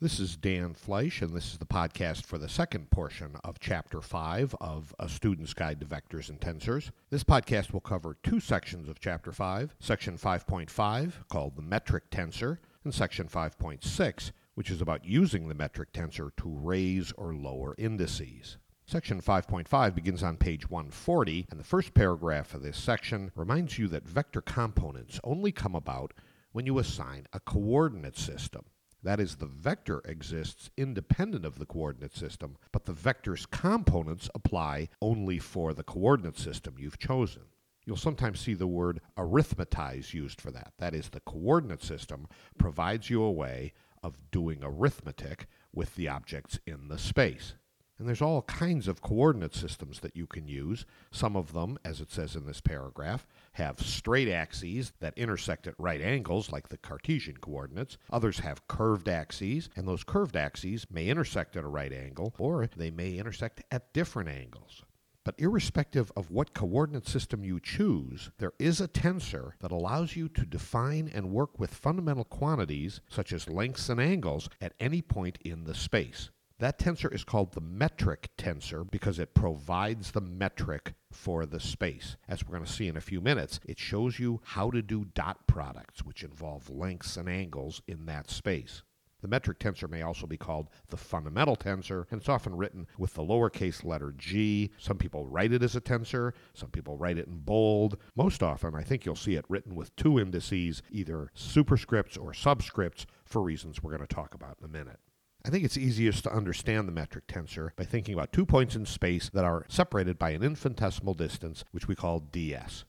This is Dan Fleisch, and this is the podcast for the second portion of Chapter 5 of A Student's Guide to Vectors and Tensors. This podcast will cover two sections of Chapter 5 Section 5.5, called the metric tensor, and Section 5.6, which is about using the metric tensor to raise or lower indices. Section 5.5 begins on page 140, and the first paragraph of this section reminds you that vector components only come about when you assign a coordinate system. That is, the vector exists independent of the coordinate system, but the vector's components apply only for the coordinate system you've chosen. You'll sometimes see the word arithmetize used for that. That is, the coordinate system provides you a way of doing arithmetic with the objects in the space. And there's all kinds of coordinate systems that you can use. Some of them, as it says in this paragraph, have straight axes that intersect at right angles, like the Cartesian coordinates. Others have curved axes, and those curved axes may intersect at a right angle, or they may intersect at different angles. But irrespective of what coordinate system you choose, there is a tensor that allows you to define and work with fundamental quantities, such as lengths and angles, at any point in the space. That tensor is called the metric tensor because it provides the metric for the space. As we're going to see in a few minutes, it shows you how to do dot products, which involve lengths and angles in that space. The metric tensor may also be called the fundamental tensor, and it's often written with the lowercase letter g. Some people write it as a tensor, some people write it in bold. Most often, I think you'll see it written with two indices, either superscripts or subscripts, for reasons we're going to talk about in a minute. I think it's easiest to understand the metric tensor by thinking about two points in space that are separated by an infinitesimal distance, which we call ds.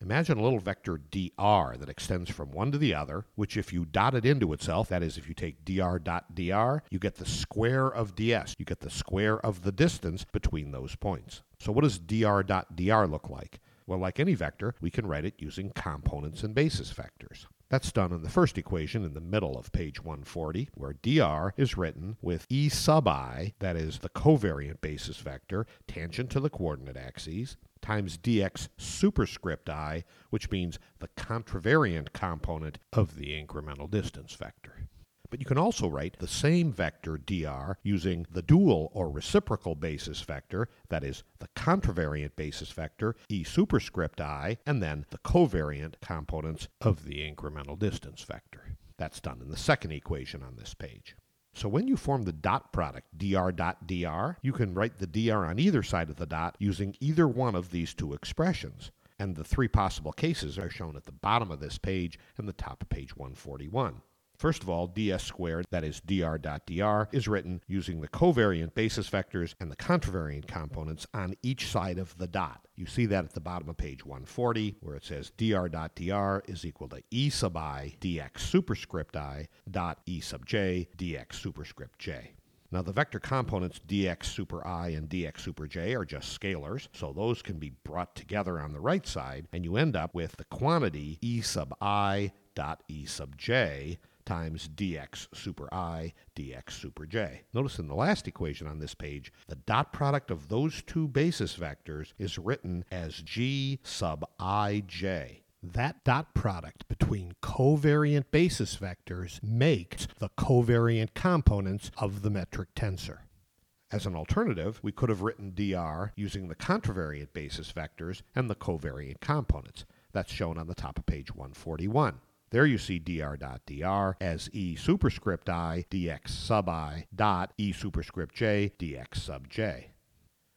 Imagine a little vector dr that extends from one to the other, which if you dot it into itself, that is, if you take dr dot dr, you get the square of ds. You get the square of the distance between those points. So what does dr dot dr look like? Well, like any vector, we can write it using components and basis vectors. That's done in the first equation in the middle of page 140, where dr is written with e sub i, that is the covariant basis vector, tangent to the coordinate axes, times dx superscript i, which means the contravariant component of the incremental distance vector. But you can also write the same vector dr using the dual or reciprocal basis vector, that is, the contravariant basis vector e superscript i, and then the covariant components of the incremental distance vector. That's done in the second equation on this page. So when you form the dot product dr dot dr, you can write the dr on either side of the dot using either one of these two expressions. And the three possible cases are shown at the bottom of this page and the top of page 141. First of all, ds squared, that is dr dot dr, is written using the covariant basis vectors and the contravariant components on each side of the dot. You see that at the bottom of page 140, where it says dr dot dr is equal to e sub i dx superscript i dot e sub j dx superscript j. Now, the vector components dx super i and dx super j are just scalars, so those can be brought together on the right side, and you end up with the quantity e sub i dot e sub j times dx super i dx super j. Notice in the last equation on this page, the dot product of those two basis vectors is written as g sub ij. That dot product between covariant basis vectors makes the covariant components of the metric tensor. As an alternative, we could have written dr using the contravariant basis vectors and the covariant components. That's shown on the top of page 141. There you see dr dot dr as e superscript i dx sub i dot e superscript j dx sub j.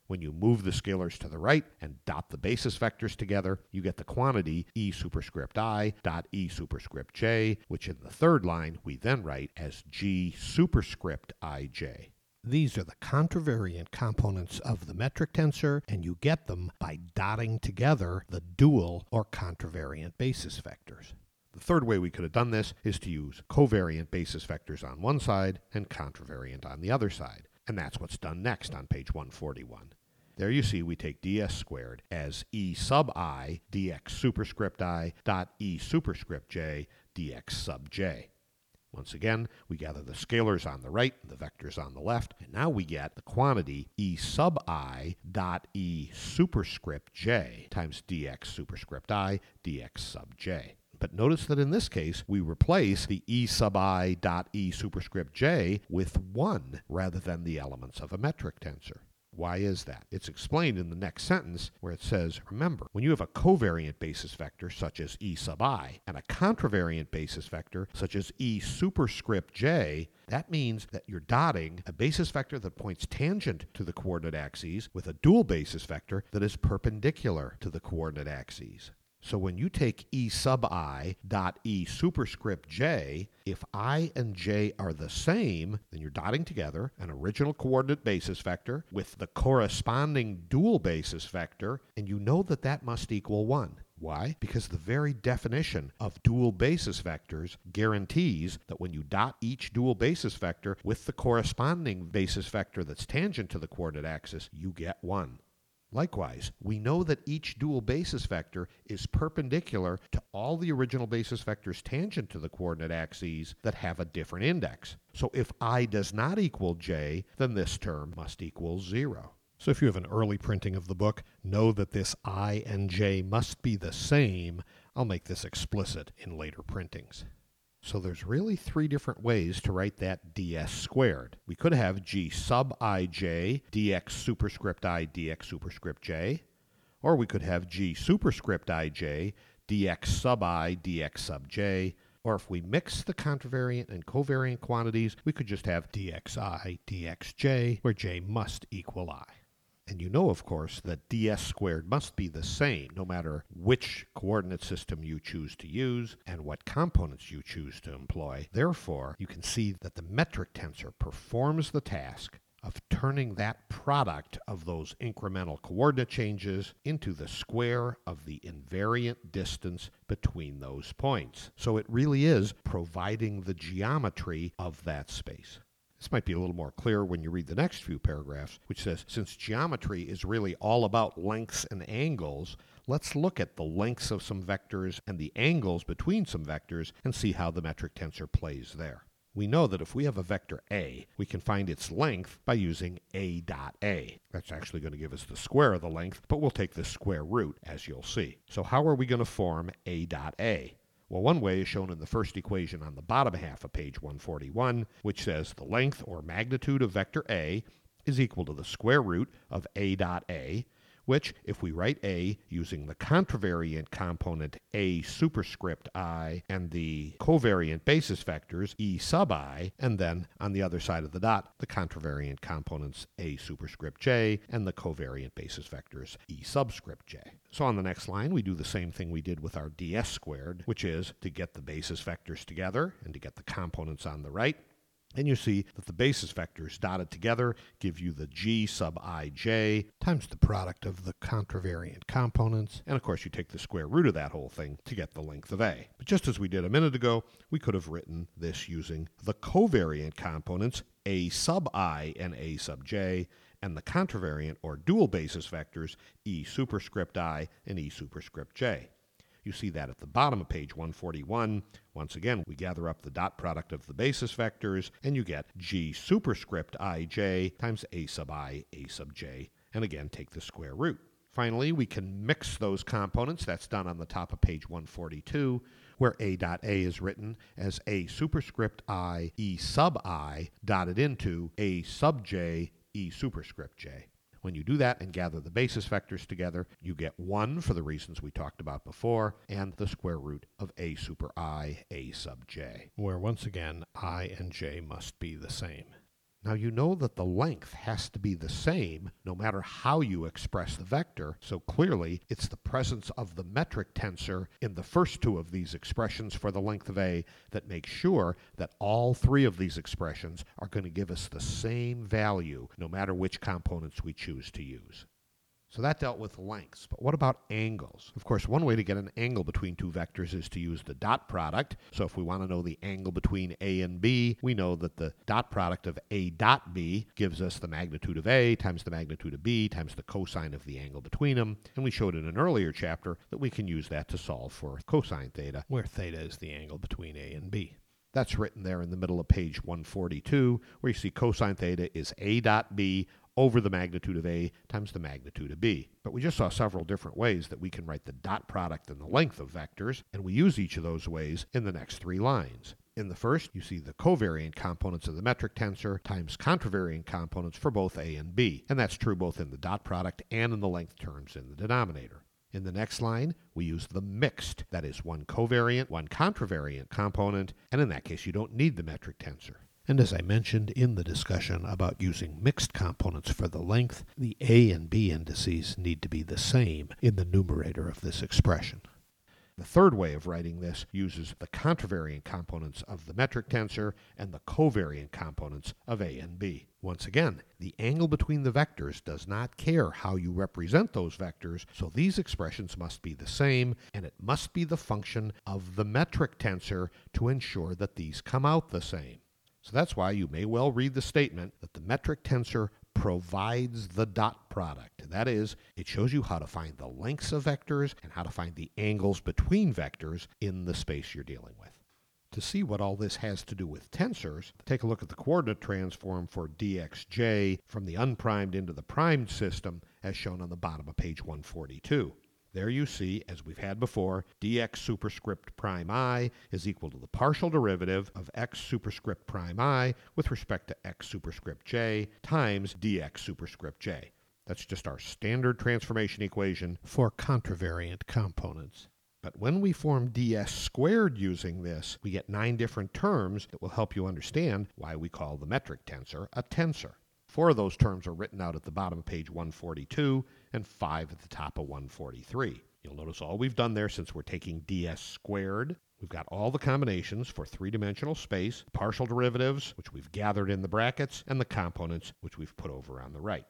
When you move the scalars to the right and dot the basis vectors together, you get the quantity e superscript i dot e superscript j, which in the third line we then write as g superscript ij. These are the contravariant components of the metric tensor, and you get them by dotting together the dual or contravariant basis vectors. The third way we could have done this is to use covariant basis vectors on one side and contravariant on the other side. And that's what's done next on page 141. There you see we take ds squared as e sub i dx superscript i dot e superscript j dx sub j. Once again, we gather the scalars on the right, the vectors on the left, and now we get the quantity e sub i dot e superscript j times dx superscript i dx sub j. But notice that in this case, we replace the e sub i dot e superscript j with 1 rather than the elements of a metric tensor. Why is that? It's explained in the next sentence where it says, remember, when you have a covariant basis vector such as e sub i and a contravariant basis vector such as e superscript j, that means that you're dotting a basis vector that points tangent to the coordinate axes with a dual basis vector that is perpendicular to the coordinate axes. So when you take E sub i dot E superscript j, if i and j are the same, then you're dotting together an original coordinate basis vector with the corresponding dual basis vector, and you know that that must equal 1. Why? Because the very definition of dual basis vectors guarantees that when you dot each dual basis vector with the corresponding basis vector that's tangent to the coordinate axis, you get 1. Likewise, we know that each dual basis vector is perpendicular to all the original basis vectors tangent to the coordinate axes that have a different index. So if i does not equal j, then this term must equal 0. So if you have an early printing of the book, know that this i and j must be the same. I'll make this explicit in later printings. So there's really three different ways to write that ds squared. We could have g sub ij dx superscript i dx superscript j, or we could have g superscript ij dx sub i dx sub j, or if we mix the contravariant and covariant quantities, we could just have dxi dxj, where j must equal i. And you know, of course, that ds squared must be the same no matter which coordinate system you choose to use and what components you choose to employ. Therefore, you can see that the metric tensor performs the task of turning that product of those incremental coordinate changes into the square of the invariant distance between those points. So it really is providing the geometry of that space. This might be a little more clear when you read the next few paragraphs, which says since geometry is really all about lengths and angles, let's look at the lengths of some vectors and the angles between some vectors and see how the metric tensor plays there. We know that if we have a vector a, we can find its length by using a dot a. That's actually going to give us the square of the length, but we'll take the square root, as you'll see. So how are we going to form a dot a? Well, one way is shown in the first equation on the bottom half of page 141, which says the length or magnitude of vector A is equal to the square root of A dot A, which, if we write A using the contravariant component A superscript I and the covariant basis vectors E sub I, and then on the other side of the dot, the contravariant components A superscript J and the covariant basis vectors E subscript J. So on the next line, we do the same thing we did with our ds squared, which is to get the basis vectors together and to get the components on the right, and you see that the basis vectors dotted together give you the g sub ij times the product of the contravariant components. And of course, you take the square root of that whole thing to get the length of a. But just as we did a minute ago, we could have written this using the covariant components a sub i and a sub j and the contravariant or dual basis vectors e superscript i and e superscript j. You see that at the bottom of page 141. Once again, we gather up the dot product of the basis vectors, and you get g superscript ij times a sub i, a sub j, and again take the square root. Finally, we can mix those components. That's done on the top of page 142, where a dot a is written as a superscript i, e sub i, dotted into a sub j, e superscript j. When you do that and gather the basis vectors together, you get 1 for the reasons we talked about before, and the square root of a super i, a sub j, where once again i and j must be the same. Now you know that the length has to be the same no matter how you express the vector, so clearly it's the presence of the metric tensor in the first two of these expressions for the length of A that makes sure that all three of these expressions are going to give us the same value no matter which components we choose to use. So that dealt with lengths. But what about angles? Of course, one way to get an angle between two vectors is to use the dot product. So if we want to know the angle between A and B, we know that the dot product of A dot B gives us the magnitude of A times the magnitude of B times the cosine of the angle between them. And we showed in an earlier chapter that we can use that to solve for cosine theta, where theta is the angle between A and B. That's written there in the middle of page 142, where you see cosine theta is A dot B over the magnitude of A times the magnitude of B. But we just saw several different ways that we can write the dot product and the length of vectors, and we use each of those ways in the next three lines. In the first, you see the covariant components of the metric tensor times contravariant components for both A and B, and that's true both in the dot product and in the length terms in the denominator. In the next line, we use the mixed, that is, one covariant, one contravariant component, and in that case, you don't need the metric tensor. And as I mentioned in the discussion about using mixed components for the length, the A and B indices need to be the same in the numerator of this expression. The third way of writing this uses the contravariant components of the metric tensor and the covariant components of A and B. Once again, the angle between the vectors does not care how you represent those vectors, so these expressions must be the same, and it must be the function of the metric tensor to ensure that these come out the same. So that's why you may well read the statement that the metric tensor provides the dot product. That is, it shows you how to find the lengths of vectors and how to find the angles between vectors in the space you're dealing with. To see what all this has to do with tensors, take a look at the coordinate transform for dxj from the unprimed into the primed system as shown on the bottom of page 142. There you see, as we've had before, dx superscript prime i is equal to the partial derivative of x superscript prime i with respect to x superscript j times dx superscript j. That's just our standard transformation equation for contravariant components. But when we form ds squared using this, we get nine different terms that will help you understand why we call the metric tensor a tensor. Four of those terms are written out at the bottom of page 142 and five at the top of 143. You'll notice all we've done there since we're taking ds squared. We've got all the combinations for three-dimensional space, partial derivatives, which we've gathered in the brackets, and the components, which we've put over on the right.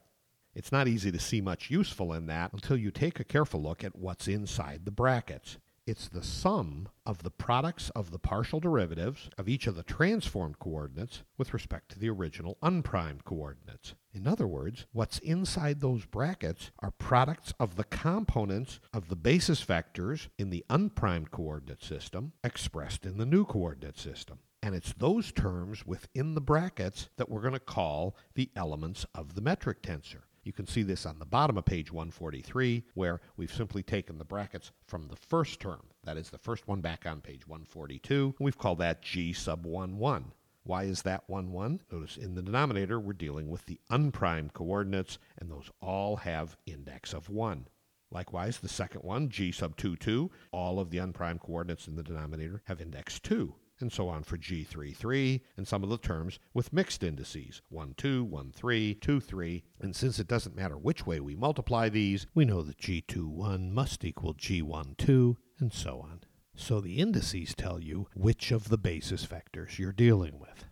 It's not easy to see much useful in that until you take a careful look at what's inside the brackets. It's the sum of the products of the partial derivatives of each of the transformed coordinates with respect to the original unprimed coordinates. In other words, what's inside those brackets are products of the components of the basis vectors in the unprimed coordinate system expressed in the new coordinate system. And it's those terms within the brackets that we're going to call the elements of the metric tensor. You can see this on the bottom of page 143, where we've simply taken the brackets from the first term. That is the first one back on page 142. We've called that G sub 1, 1. Why is that 1, 1? Notice in the denominator, we're dealing with the unprimed coordinates, and those all have index of 1. Likewise, the second one, G sub 2, 2, all of the unprimed coordinates in the denominator have index 2 and so on for G33, and some of the terms with mixed indices 1, 2, 1, 3, 2, 3. And since it doesn't matter which way we multiply these, we know that G21 must equal G12, and so on. So the indices tell you which of the basis vectors you're dealing with.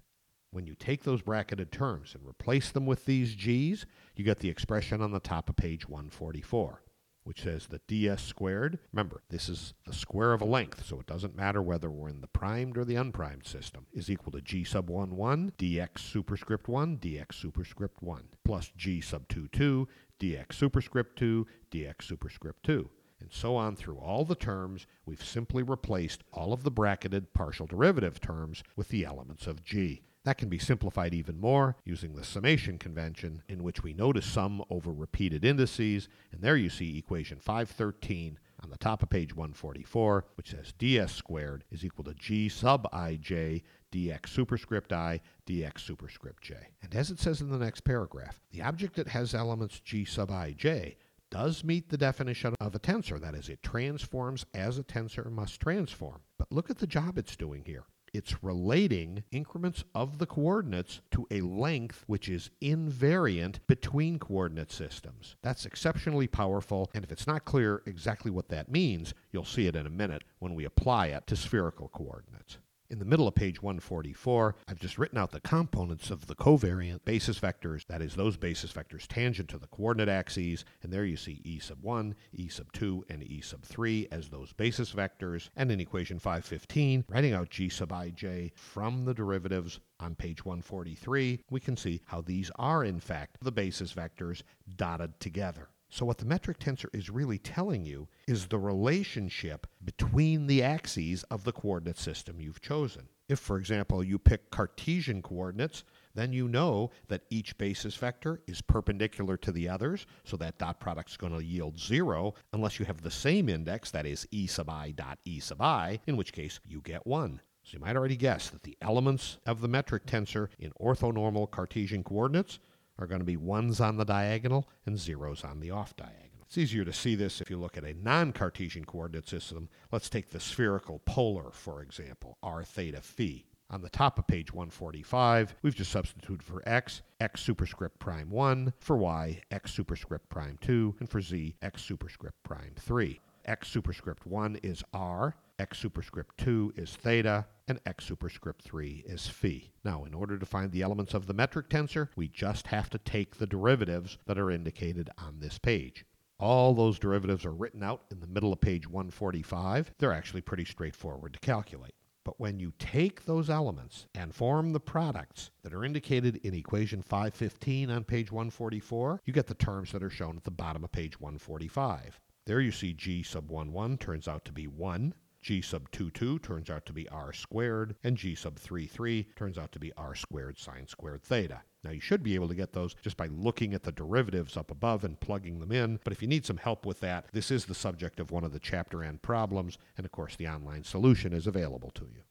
When you take those bracketed terms and replace them with these g's, you get the expression on the top of page 144 which says that ds squared, remember, this is the square of a length, so it doesn't matter whether we're in the primed or the unprimed system, is equal to g sub 1, 1, dx superscript 1, dx superscript 1, plus g sub 2, 2, dx superscript 2, dx superscript 2 and so on through all the terms, we've simply replaced all of the bracketed partial derivative terms with the elements of g. That can be simplified even more using the summation convention, in which we notice sum over repeated indices, and there you see equation 513 on the top of page 144, which says ds squared is equal to g sub ij dx superscript i dx superscript j. And as it says in the next paragraph, the object that has elements g sub ij does meet the definition of a tensor. That is, it transforms as a tensor must transform. But look at the job it's doing here. It's relating increments of the coordinates to a length which is invariant between coordinate systems. That's exceptionally powerful, and if it's not clear exactly what that means, you'll see it in a minute when we apply it to spherical coordinates. In the middle of page 144, I've just written out the components of the covariant basis vectors, that is, those basis vectors tangent to the coordinate axes, and there you see e sub 1, e sub 2, and e sub 3 as those basis vectors, and in equation 515, writing out g sub ij from the derivatives on page 143, we can see how these are, in fact, the basis vectors dotted together. So, what the metric tensor is really telling you is the relationship between the axes of the coordinate system you've chosen. If, for example, you pick Cartesian coordinates, then you know that each basis vector is perpendicular to the others, so that dot product is going to yield zero unless you have the same index, that is e sub i dot e sub i, in which case you get one. So you might already guess that the elements of the metric tensor in orthonormal Cartesian coordinates are going to be ones on the diagonal and zeros on the off diagonal. It's easier to see this if you look at a non Cartesian coordinate system. Let's take the spherical polar, for example, r theta phi. On the top of page 145, we've just substituted for x, x superscript prime 1, for y, x superscript prime 2, and for z, x superscript prime 3. x superscript 1 is r, x superscript 2 is theta, and x superscript 3 is phi. Now, in order to find the elements of the metric tensor, we just have to take the derivatives that are indicated on this page. All those derivatives are written out in the middle of page 145. They're actually pretty straightforward to calculate. But when you take those elements and form the products that are indicated in equation 515 on page 144, you get the terms that are shown at the bottom of page 145. There you see g sub 1 1 turns out to be 1, g sub 2 2 turns out to be r squared, and g sub 3 3 turns out to be r squared sine squared theta. Now you should be able to get those just by looking at the derivatives up above and plugging them in, but if you need some help with that, this is the subject of one of the chapter end problems, and of course the online solution is available to you.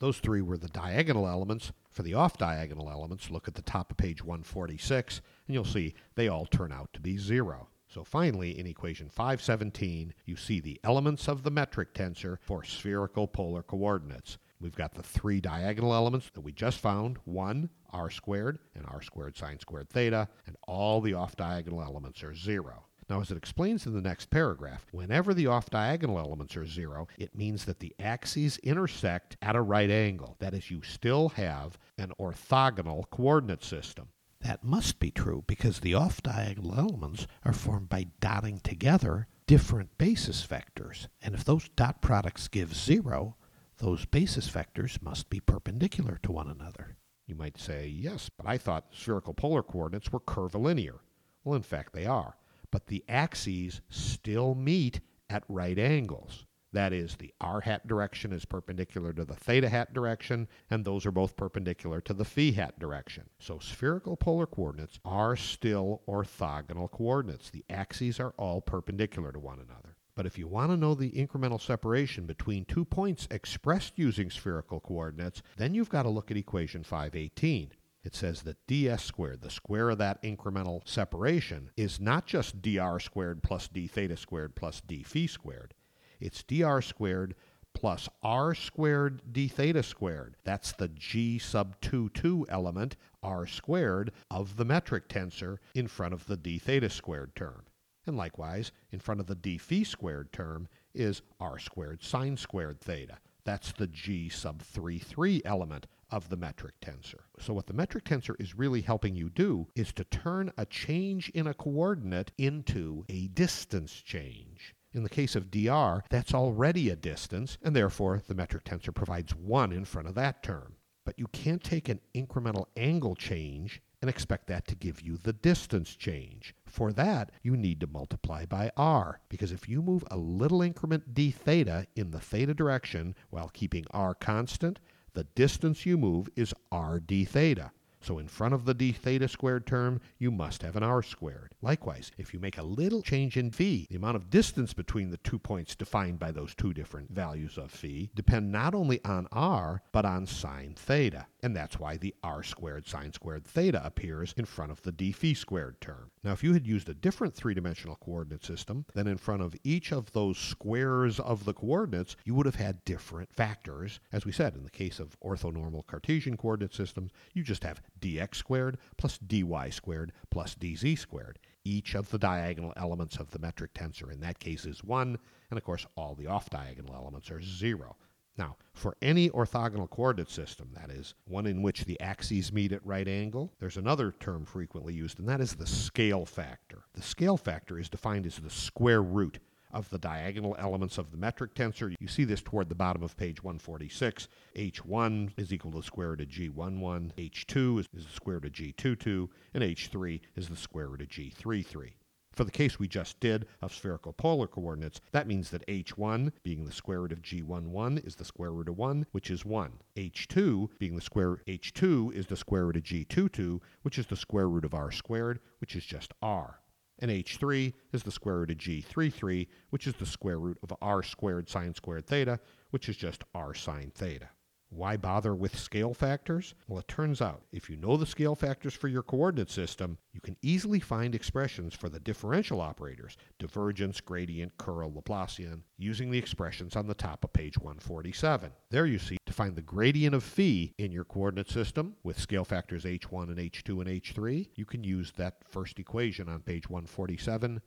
Those three were the diagonal elements. For the off diagonal elements, look at the top of page 146, and you'll see they all turn out to be zero. So finally, in equation 517, you see the elements of the metric tensor for spherical polar coordinates. We've got the three diagonal elements that we just found, 1, r squared, and r squared sine squared theta, and all the off-diagonal elements are 0. Now, as it explains in the next paragraph, whenever the off diagonal elements are zero, it means that the axes intersect at a right angle. That is, you still have an orthogonal coordinate system. That must be true because the off diagonal elements are formed by dotting together different basis vectors. And if those dot products give zero, those basis vectors must be perpendicular to one another. You might say, yes, but I thought spherical polar coordinates were curvilinear. Well, in fact, they are. But the axes still meet at right angles. That is, the r hat direction is perpendicular to the theta hat direction, and those are both perpendicular to the phi hat direction. So spherical polar coordinates are still orthogonal coordinates. The axes are all perpendicular to one another. But if you want to know the incremental separation between two points expressed using spherical coordinates, then you've got to look at equation 518. It says that ds squared, the square of that incremental separation, is not just dr squared plus d theta squared plus d phi squared. It's dr squared plus r squared d theta squared. That's the g sub 2 2 element, r squared, of the metric tensor in front of the d theta squared term. And likewise, in front of the d phi squared term is r squared sine squared theta. That's the g sub 3 3 element of the metric tensor. So what the metric tensor is really helping you do is to turn a change in a coordinate into a distance change. In the case of dr, that's already a distance, and therefore the metric tensor provides 1 in front of that term. But you can't take an incremental angle change and expect that to give you the distance change. For that, you need to multiply by r, because if you move a little increment d theta in the theta direction while keeping r constant, the distance you move is r d theta. So in front of the d theta squared term, you must have an r squared. Likewise, if you make a little change in phi, the amount of distance between the two points defined by those two different values of phi depend not only on r, but on sine theta. And that's why the r squared sine squared theta appears in front of the d phi squared term. Now, if you had used a different three-dimensional coordinate system, then in front of each of those squares of the coordinates, you would have had different factors. As we said, in the case of orthonormal Cartesian coordinate systems, you just have dx squared plus dy squared plus dz squared. Each of the diagonal elements of the metric tensor in that case is 1, and of course all the off-diagonal elements are 0. Now, for any orthogonal coordinate system, that is, one in which the axes meet at right angle, there's another term frequently used, and that is the scale factor. The scale factor is defined as the square root of the diagonal elements of the metric tensor. You see this toward the bottom of page 146. H1 is equal to the square root of G11, H2 is, the square root of G22, and H3 is the square root of G33. For the case we just did of spherical polar coordinates, that means that h1, being the square root of g11, is the square root of 1, which is 1. h2, being the square h2, is the square root of g22, which is the square root of r squared, which is just r. And h3 is the square root of g33, which is the square root of r squared sine squared theta, which is just r sine theta. Why bother with scale factors? Well, it turns out if you know the scale factors for your coordinate system, you can easily find expressions for the differential operators, divergence, gradient, curl, Laplacian, using the expressions on the top of page 147. There you see to find the gradient of phi in your coordinate system with scale factors h1 and h2 and h3, you can use that first equation on page 147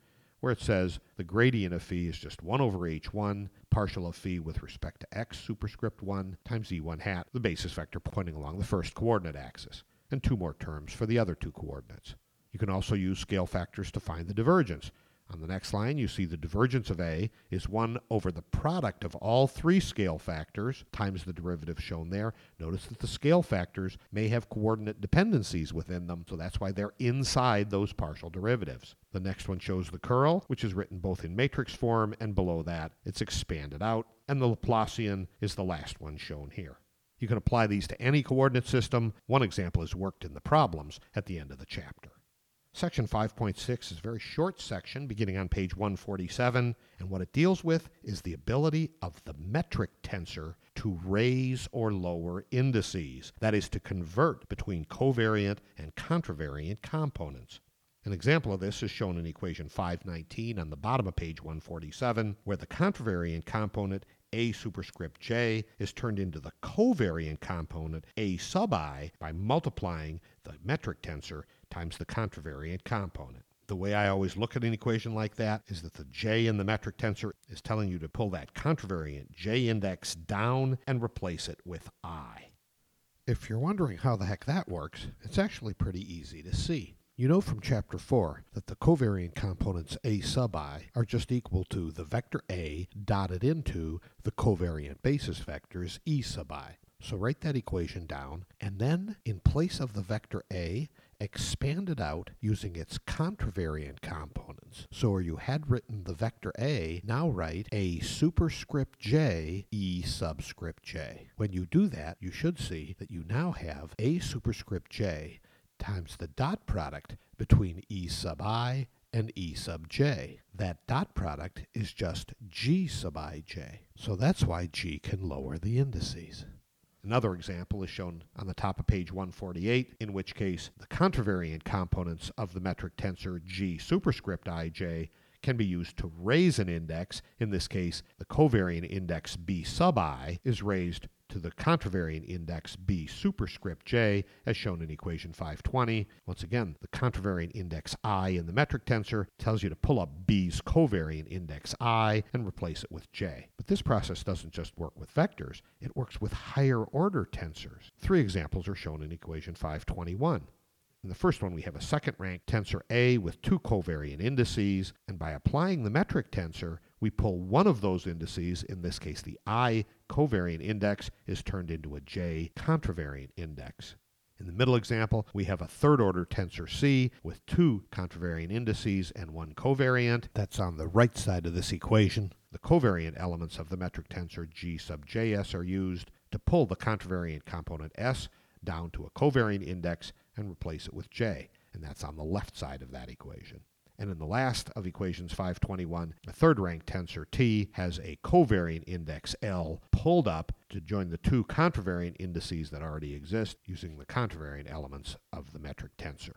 where it says the gradient of phi is just 1 over h1, partial of phi with respect to x superscript 1 times e1 hat, the basis vector pointing along the first coordinate axis, and two more terms for the other two coordinates. You can also use scale factors to find the divergence. On the next line, you see the divergence of A is 1 over the product of all three scale factors times the derivative shown there. Notice that the scale factors may have coordinate dependencies within them, so that's why they're inside those partial derivatives. The next one shows the curl, which is written both in matrix form and below that it's expanded out, and the Laplacian is the last one shown here. You can apply these to any coordinate system. One example is worked in the problems at the end of the chapter. Section 5.6 is a very short section beginning on page 147, and what it deals with is the ability of the metric tensor to raise or lower indices, that is, to convert between covariant and contravariant components. An example of this is shown in equation 519 on the bottom of page 147, where the contravariant component a superscript j is turned into the covariant component a sub i by multiplying the metric tensor times the contravariant component. The way I always look at an equation like that is that the j in the metric tensor is telling you to pull that contravariant j index down and replace it with i. If you're wondering how the heck that works, it's actually pretty easy to see. You know from chapter 4 that the covariant components a sub i are just equal to the vector a dotted into the covariant basis vectors e sub i. So write that equation down, and then in place of the vector a, expand it out using its contravariant components. So where you had written the vector a, now write a superscript j e subscript j. When you do that, you should see that you now have a superscript j times the dot product between e sub i and e sub j. That dot product is just g sub ij. So that's why g can lower the indices. Another example is shown on the top of page 148, in which case the contravariant components of the metric tensor g superscript ij can be used to raise an index. In this case, the covariant index b sub i is raised to the contravariant index b superscript j, as shown in equation 520. Once again, the contravariant index i in the metric tensor tells you to pull up b's covariant index i and replace it with j. But this process doesn't just work with vectors, it works with higher order tensors. Three examples are shown in equation 521. In the first one, we have a second rank tensor A with two covariant indices, and by applying the metric tensor, we pull one of those indices, in this case the I covariant index, is turned into a J contravariant index. In the middle example, we have a third order tensor C with two contravariant indices and one covariant. That's on the right side of this equation. The covariant elements of the metric tensor G sub Js are used to pull the contravariant component S down to a covariant index and replace it with J, and that's on the left side of that equation. And in the last of equations 521, the third rank tensor T has a covariant index L pulled up to join the two contravariant indices that already exist using the contravariant elements of the metric tensor.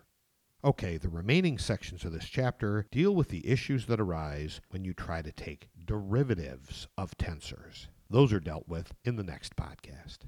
Okay, the remaining sections of this chapter deal with the issues that arise when you try to take derivatives of tensors. Those are dealt with in the next podcast.